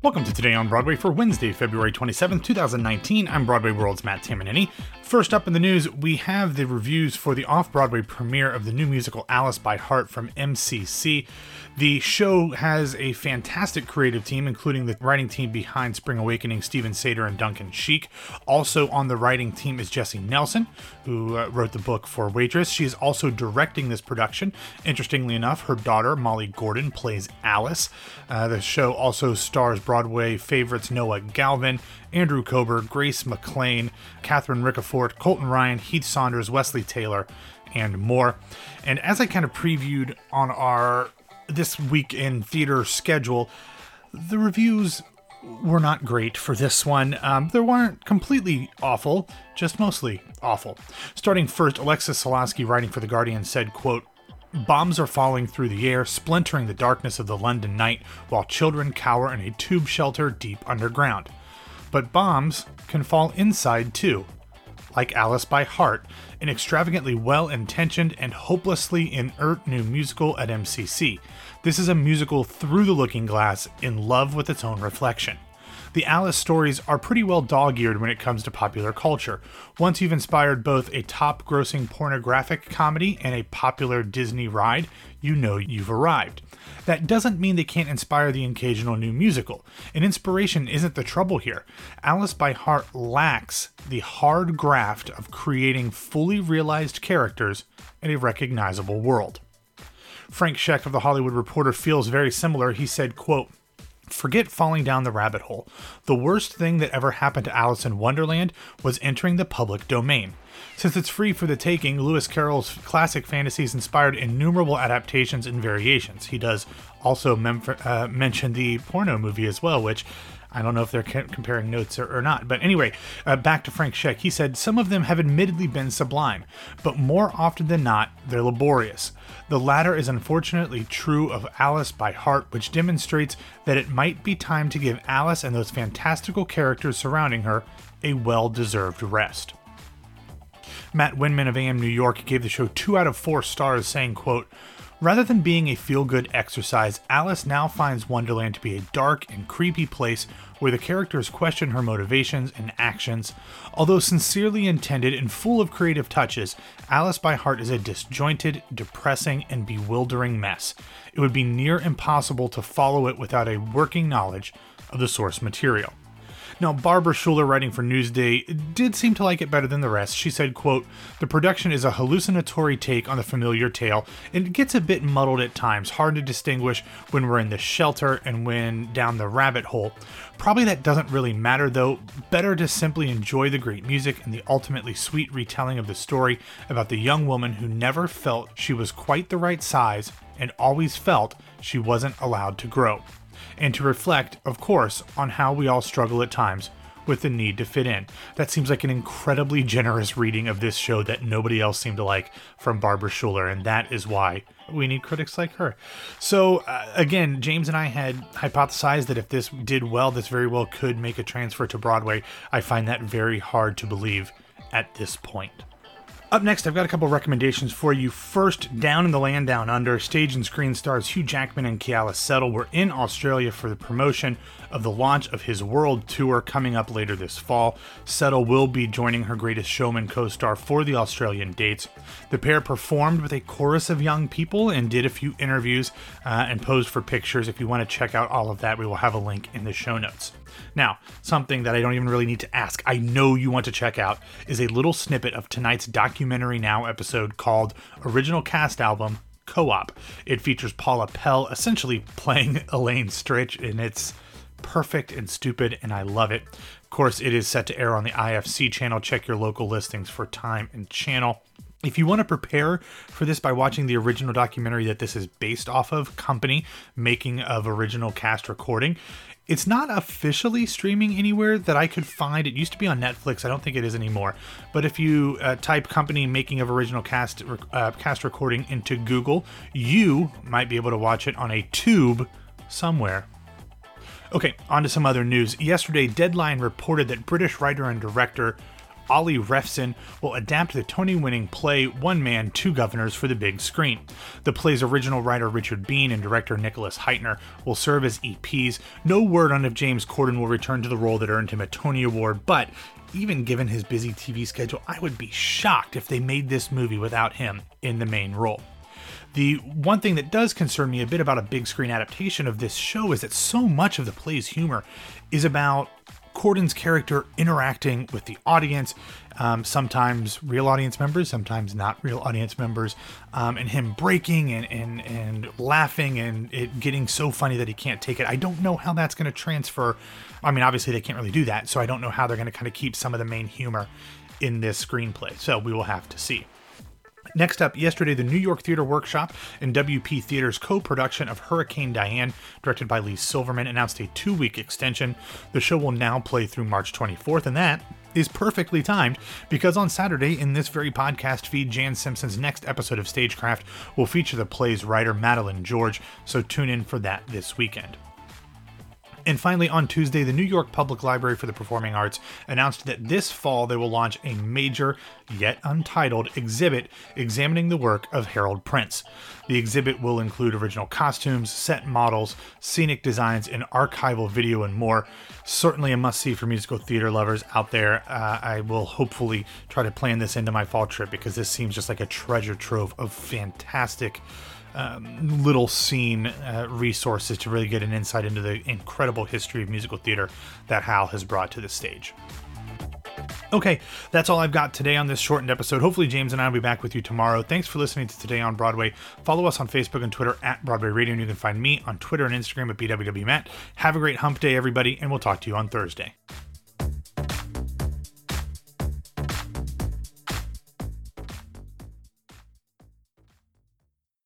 Welcome to Today on Broadway for Wednesday, February 27th, 2019. I'm Broadway World's Matt Tamanini. First up in the news, we have the reviews for the off Broadway premiere of the new musical Alice by Heart from MCC. The show has a fantastic creative team, including the writing team behind Spring Awakening, Steven Sater and Duncan Sheik. Also on the writing team is Jessie Nelson, who uh, wrote the book for Waitress. She is also directing this production. Interestingly enough, her daughter, Molly Gordon, plays Alice. Uh, the show also stars Broadway favorites Noah Galvin, Andrew Kober, Grace McLean, Catherine Ricafort, Colton Ryan, Heath Saunders, Wesley Taylor, and more. And as I kind of previewed on our this week in theater schedule, the reviews were not great for this one. Um, they weren't completely awful, just mostly awful. Starting first, Alexis Soloski, writing for The Guardian, said, quote, Bombs are falling through the air, splintering the darkness of the London night, while children cower in a tube shelter deep underground. But bombs can fall inside too, like Alice by Heart, an extravagantly well intentioned and hopelessly inert new musical at MCC. This is a musical through the looking glass, in love with its own reflection. The Alice stories are pretty well dog eared when it comes to popular culture. Once you've inspired both a top grossing pornographic comedy and a popular Disney ride, you know you've arrived. That doesn't mean they can't inspire the occasional new musical. And inspiration isn't the trouble here. Alice by Heart lacks the hard graft of creating fully realized characters in a recognizable world. Frank Scheck of the Hollywood Reporter feels very similar. He said, quote, Forget falling down the rabbit hole. The worst thing that ever happened to Alice in Wonderland was entering the public domain. Since it's free for the taking, Lewis Carroll's classic fantasies inspired innumerable adaptations and variations. He does also mem- uh, mention the porno movie as well, which I don't know if they're comparing notes or, or not. But anyway, uh, back to Frank Scheck. He said, Some of them have admittedly been sublime, but more often than not, they're laborious. The latter is unfortunately true of Alice by Heart, which demonstrates that it might be time to give Alice and those fantastical characters surrounding her a well deserved rest. Matt Windman of AM New York gave the show two out of four stars, saying, quote, Rather than being a feel good exercise, Alice now finds Wonderland to be a dark and creepy place where the characters question her motivations and actions. Although sincerely intended and full of creative touches, Alice by Heart is a disjointed, depressing, and bewildering mess. It would be near impossible to follow it without a working knowledge of the source material. Now, Barbara Schuler, writing for Newsday, did seem to like it better than the rest. She said, quote, The production is a hallucinatory take on the familiar tale, and it gets a bit muddled at times, hard to distinguish when we're in the shelter and when down the rabbit hole. Probably that doesn't really matter though. Better to simply enjoy the great music and the ultimately sweet retelling of the story about the young woman who never felt she was quite the right size and always felt she wasn't allowed to grow and to reflect, of course, on how we all struggle at times with the need to fit in. That seems like an incredibly generous reading of this show that nobody else seemed to like from Barbara Schuler, and that is why we need critics like her. So, uh, again, James and I had hypothesized that if this did well, this very well could make a transfer to Broadway. I find that very hard to believe at this point. Up next, I've got a couple recommendations for you. First, Down in the Land Down Under, stage and screen stars Hugh Jackman and Keala Settle were in Australia for the promotion of the launch of his world tour coming up later this fall. Settle will be joining her greatest showman co star for the Australian dates. The pair performed with a chorus of young people and did a few interviews uh, and posed for pictures. If you want to check out all of that, we will have a link in the show notes. Now, something that I don't even really need to ask, I know you want to check out, is a little snippet of tonight's Documentary Now episode called Original Cast Album Co op. It features Paula Pell essentially playing Elaine Stritch, and it's perfect and stupid, and I love it. Of course, it is set to air on the IFC channel. Check your local listings for time and channel. If you want to prepare for this by watching the original documentary that this is based off of, Company Making of Original Cast Recording, it's not officially streaming anywhere that I could find. It used to be on Netflix. I don't think it is anymore. But if you uh, type "company making of original cast uh, cast recording" into Google, you might be able to watch it on a tube somewhere. Okay, on to some other news. Yesterday, Deadline reported that British writer and director Ollie Refson will adapt the Tony winning play One Man, Two Guvnors for the big screen. The play's original writer Richard Bean and director Nicholas Hytner will serve as EPs. No word on if James Corden will return to the role that earned him a Tony Award, but even given his busy TV schedule, I would be shocked if they made this movie without him in the main role. The one thing that does concern me a bit about a big screen adaptation of this show is that so much of the play's humor is about Corden's character interacting with the audience, um, sometimes real audience members, sometimes not real audience members, um, and him breaking and, and, and laughing and it getting so funny that he can't take it. I don't know how that's going to transfer. I mean, obviously, they can't really do that, so I don't know how they're going to kind of keep some of the main humor in this screenplay. So we will have to see. Next up, yesterday, the New York Theater Workshop and WP Theater's co production of Hurricane Diane, directed by Leigh Silverman, announced a two week extension. The show will now play through March 24th, and that is perfectly timed because on Saturday, in this very podcast feed, Jan Simpson's next episode of Stagecraft will feature the play's writer, Madeleine George, so tune in for that this weekend. And finally, on Tuesday, the New York Public Library for the Performing Arts announced that this fall they will launch a major, yet untitled, exhibit examining the work of Harold Prince. The exhibit will include original costumes, set models, scenic designs, and archival video and more. Certainly a must see for musical theater lovers out there. Uh, I will hopefully try to plan this into my fall trip because this seems just like a treasure trove of fantastic um, little scene uh, resources to really get an insight into the incredible history of musical theater that Hal has brought to the stage. Okay, that's all I've got today on this shortened episode. Hopefully, James and I will be back with you tomorrow. Thanks for listening to Today on Broadway. Follow us on Facebook and Twitter at Broadway Radio, and you can find me on Twitter and Instagram at BWWMatt. Have a great hump day, everybody, and we'll talk to you on Thursday.